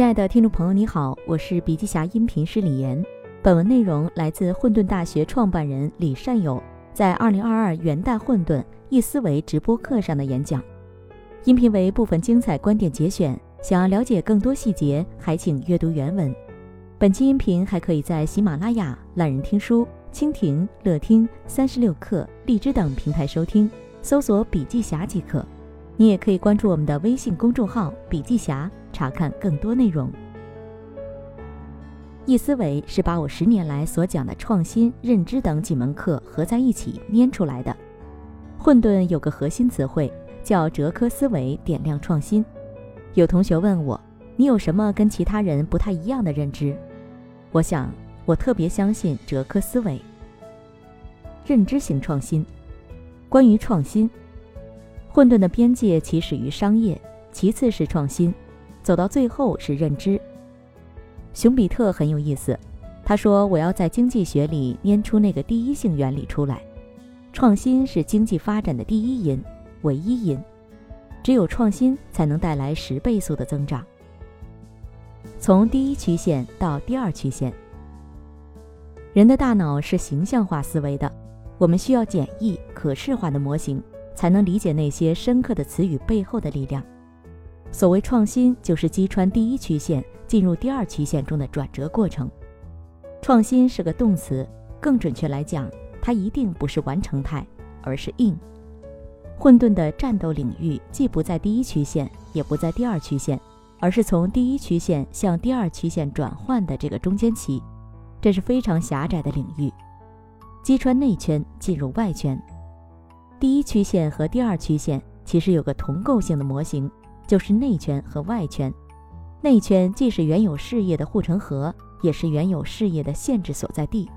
亲爱的听众朋友，你好，我是笔记侠音频师李岩。本文内容来自混沌大学创办人李善友在二零二二元旦混沌易思维直播课上的演讲。音频为部分精彩观点节选，想要了解更多细节，还请阅读原文。本期音频还可以在喜马拉雅、懒人听书、蜻蜓、乐听、三十六课、荔枝等平台收听，搜索“笔记侠”即可。你也可以关注我们的微信公众号“笔记侠”，查看更多内容。易思维是把我十年来所讲的创新、认知等几门课合在一起捏出来的。混沌有个核心词汇叫哲科思维，点亮创新。有同学问我，你有什么跟其他人不太一样的认知？我想，我特别相信哲科思维，认知型创新。关于创新，混沌的边界起始于商业，其次是创新，走到最后是认知。熊彼特很有意思，他说：“我要在经济学里拈出那个第一性原理出来。创新是经济发展的第一因，唯一因。只有创新才能带来十倍速的增长。从第一曲线到第二曲线，人的大脑是形象化思维的，我们需要简易可视化的模型，才能理解那些深刻的词语背后的力量。所谓创新，就是击穿第一曲线。”进入第二曲线中的转折过程，创新是个动词，更准确来讲，它一定不是完成态，而是 in。混沌的战斗领域既不在第一曲线，也不在第二曲线，而是从第一曲线向第二曲线转换的这个中间期，这是非常狭窄的领域，击穿内圈进入外圈。第一曲线和第二曲线其实有个同构性的模型，就是内圈和外圈。内圈既是原有事业的护城河，也是原有事业的限制所在地。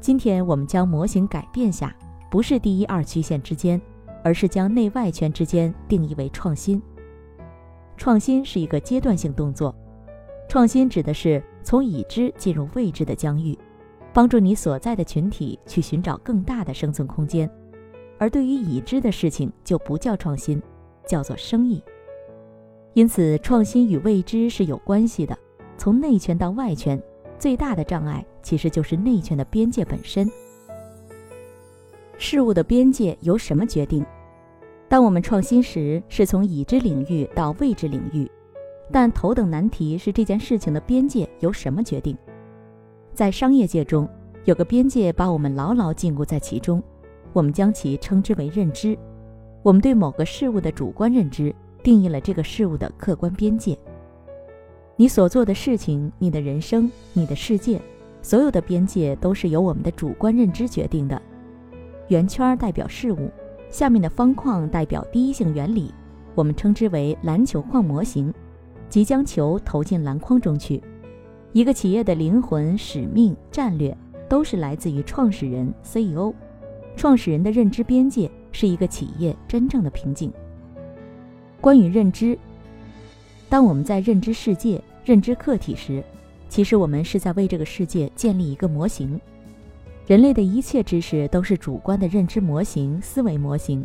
今天我们将模型改变下，不是第一二曲线之间，而是将内外圈之间定义为创新。创新是一个阶段性动作，创新指的是从已知进入未知的疆域，帮助你所在的群体去寻找更大的生存空间。而对于已知的事情，就不叫创新，叫做生意。因此，创新与未知是有关系的。从内圈到外圈，最大的障碍其实就是内圈的边界本身。事物的边界由什么决定？当我们创新时，是从已知领域到未知领域。但头等难题是这件事情的边界由什么决定？在商业界中，有个边界把我们牢牢禁锢在其中，我们将其称之为认知。我们对某个事物的主观认知。定义了这个事物的客观边界。你所做的事情、你的人生、你的世界，所有的边界都是由我们的主观认知决定的。圆圈代表事物，下面的方框代表第一性原理，我们称之为篮球框模型，即将球投进篮筐中去。一个企业的灵魂、使命、战略，都是来自于创始人 CEO。创始人的认知边界是一个企业真正的瓶颈。关于认知，当我们在认知世界、认知客体时，其实我们是在为这个世界建立一个模型。人类的一切知识都是主观的认知模型、思维模型，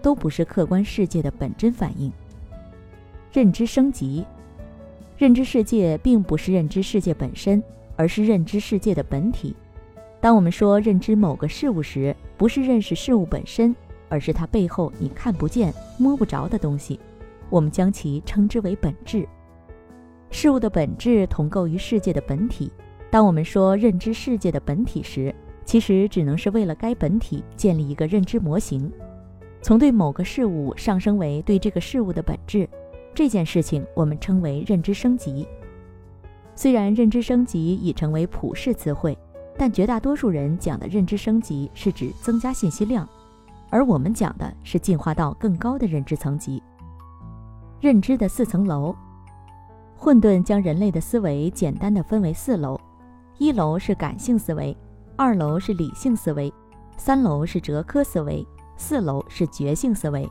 都不是客观世界的本真反应。认知升级，认知世界并不是认知世界本身，而是认知世界的本体。当我们说认知某个事物时，不是认识事物本身，而是它背后你看不见、摸不着的东西。我们将其称之为本质。事物的本质同构于世界的本体。当我们说认知世界的本体时，其实只能是为了该本体建立一个认知模型，从对某个事物上升为对这个事物的本质。这件事情我们称为认知升级。虽然认知升级已成为普世词汇，但绝大多数人讲的认知升级是指增加信息量，而我们讲的是进化到更高的认知层级。认知的四层楼，混沌将人类的思维简单的分为四楼：一楼是感性思维，二楼是理性思维，三楼是哲科思维，四楼是觉性思维。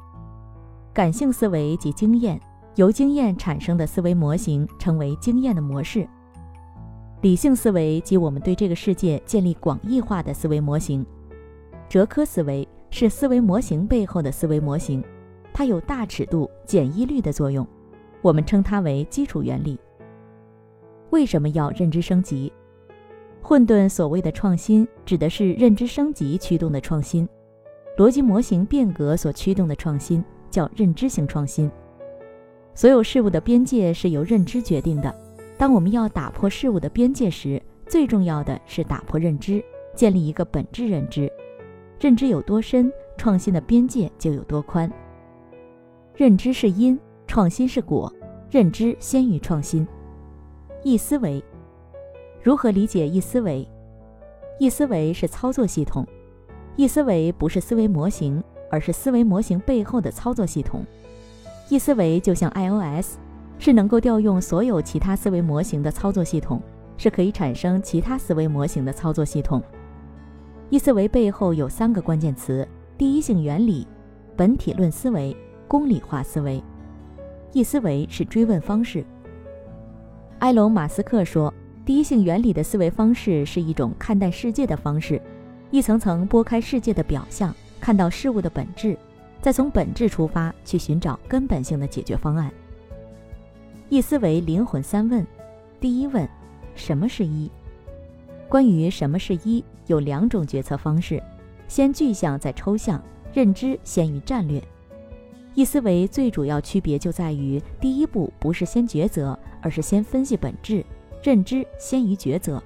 感性思维即经验，由经验产生的思维模型称为经验的模式。理性思维即我们对这个世界建立广义化的思维模型。哲科思维是思维模型背后的思维模型。它有大尺度、简易率的作用，我们称它为基础原理。为什么要认知升级？混沌所谓的创新，指的是认知升级驱动的创新；逻辑模型变革所驱动的创新，叫认知型创新。所有事物的边界是由认知决定的。当我们要打破事物的边界时，最重要的是打破认知，建立一个本质认知。认知有多深，创新的边界就有多宽。认知是因，创新是果。认知先于创新。易思维，如何理解易思维？易思维是操作系统。易思维不是思维模型，而是思维模型背后的操作系统。易思维就像 iOS，是能够调用所有其他思维模型的操作系统，是可以产生其他思维模型的操作系统。易思维背后有三个关键词：第一性原理、本体论思维、公理化思维。一思维是追问方式。埃隆·马斯克说：“第一性原理的思维方式是一种看待世界的方式，一层层剥开世界的表象，看到事物的本质，再从本质出发去寻找根本性的解决方案。”一思维灵魂三问：第一问，什么是一？关于什么是一，有两种决策方式：先具象再抽象，认知先于战略。易思维最主要区别就在于，第一步不是先抉择，而是先分析本质，认知先于抉择。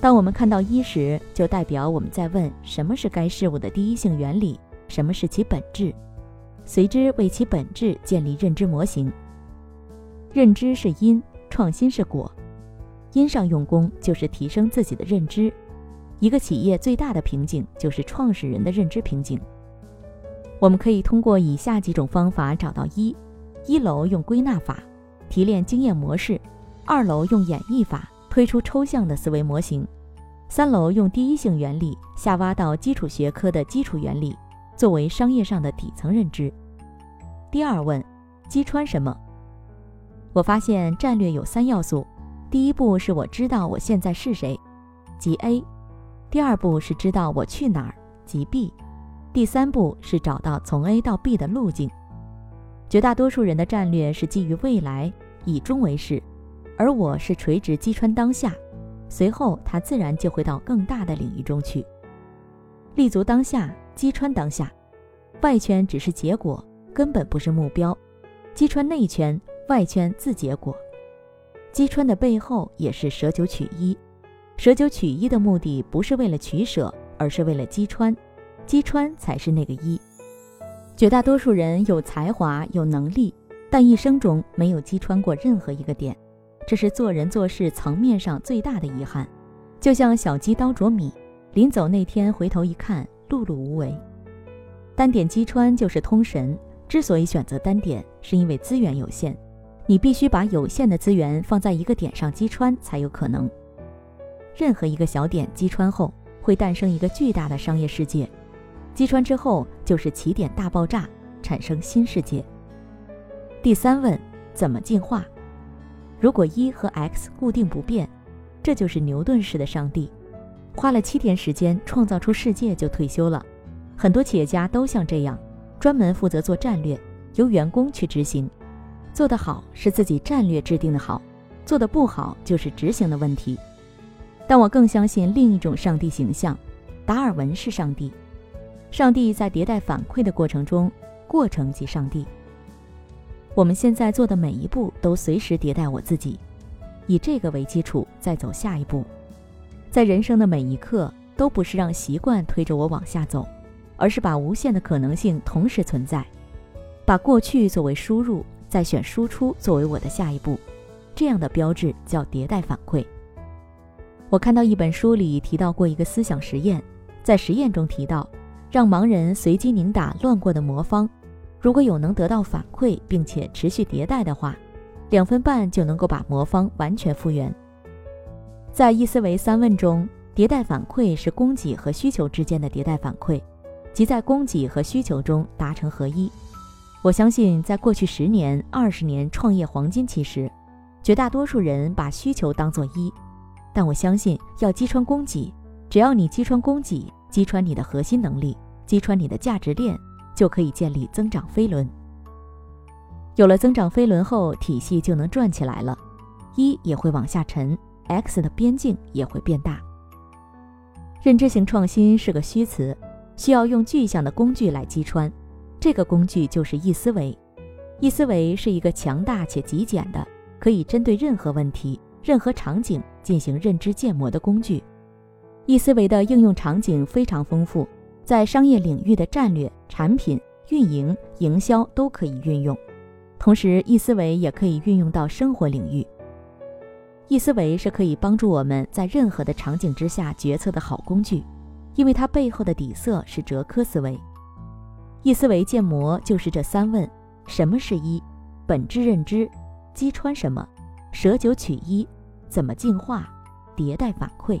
当我们看到一时，就代表我们在问什么是该事物的第一性原理，什么是其本质，随之为其本质建立认知模型。认知是因，创新是果。因上用功就是提升自己的认知。一个企业最大的瓶颈就是创始人的认知瓶颈。我们可以通过以下几种方法找到一：一楼用归纳法提炼经验模式；二楼用演绎法推出抽象的思维模型；三楼用第一性原理下挖到基础学科的基础原理，作为商业上的底层认知。第二问：击穿什么？我发现战略有三要素：第一步是我知道我现在是谁，即 A；第二步是知道我去哪儿，即 B。第三步是找到从 A 到 B 的路径。绝大多数人的战略是基于未来，以终为始，而我是垂直击穿当下，随后他自然就会到更大的领域中去。立足当下，击穿当下，外圈只是结果，根本不是目标。击穿内圈，外圈自结果。击穿的背后也是舍九取一，舍九取一的目的不是为了取舍，而是为了击穿。击穿才是那个一。绝大多数人有才华有能力，但一生中没有击穿过任何一个点，这是做人做事层面上最大的遗憾。就像小鸡刀啄米，临走那天回头一看，碌碌无为。单点击穿就是通神。之所以选择单点，是因为资源有限，你必须把有限的资源放在一个点上击穿才有可能。任何一个小点击穿后，会诞生一个巨大的商业世界。击穿之后就是起点大爆炸，产生新世界。第三问，怎么进化？如果一和 x 固定不变，这就是牛顿式的上帝，花了七天时间创造出世界就退休了。很多企业家都像这样，专门负责做战略，由员工去执行。做得好是自己战略制定的好，做得不好就是执行的问题。但我更相信另一种上帝形象，达尔文是上帝。上帝在迭代反馈的过程中，过程即上帝。我们现在做的每一步都随时迭代我自己，以这个为基础再走下一步。在人生的每一刻，都不是让习惯推着我往下走，而是把无限的可能性同时存在，把过去作为输入，再选输出作为我的下一步。这样的标志叫迭代反馈。我看到一本书里提到过一个思想实验，在实验中提到。让盲人随机拧打乱过的魔方，如果有能得到反馈并且持续迭代的话，两分半就能够把魔方完全复原。在易思维三问中，迭代反馈是供给和需求之间的迭代反馈，即在供给和需求中达成合一。我相信，在过去十年、二十年创业黄金期时，绝大多数人把需求当做一，但我相信要击穿供给，只要你击穿供给。击穿你的核心能力，击穿你的价值链，就可以建立增长飞轮。有了增长飞轮后，体系就能转起来了。一也会往下沉，x 的边境也会变大。认知型创新是个虚词，需要用具象的工具来击穿。这个工具就是易思维。易思维是一个强大且极简的，可以针对任何问题、任何场景进行认知建模的工具。易思维的应用场景非常丰富，在商业领域的战略、产品、运营、营销都可以运用。同时，易思维也可以运用到生活领域。易思维是可以帮助我们在任何的场景之下决策的好工具，因为它背后的底色是哲科思维。易思维建模就是这三问。什么是一？本质认知，击穿什么？舍九取一，怎么进化？迭代反馈。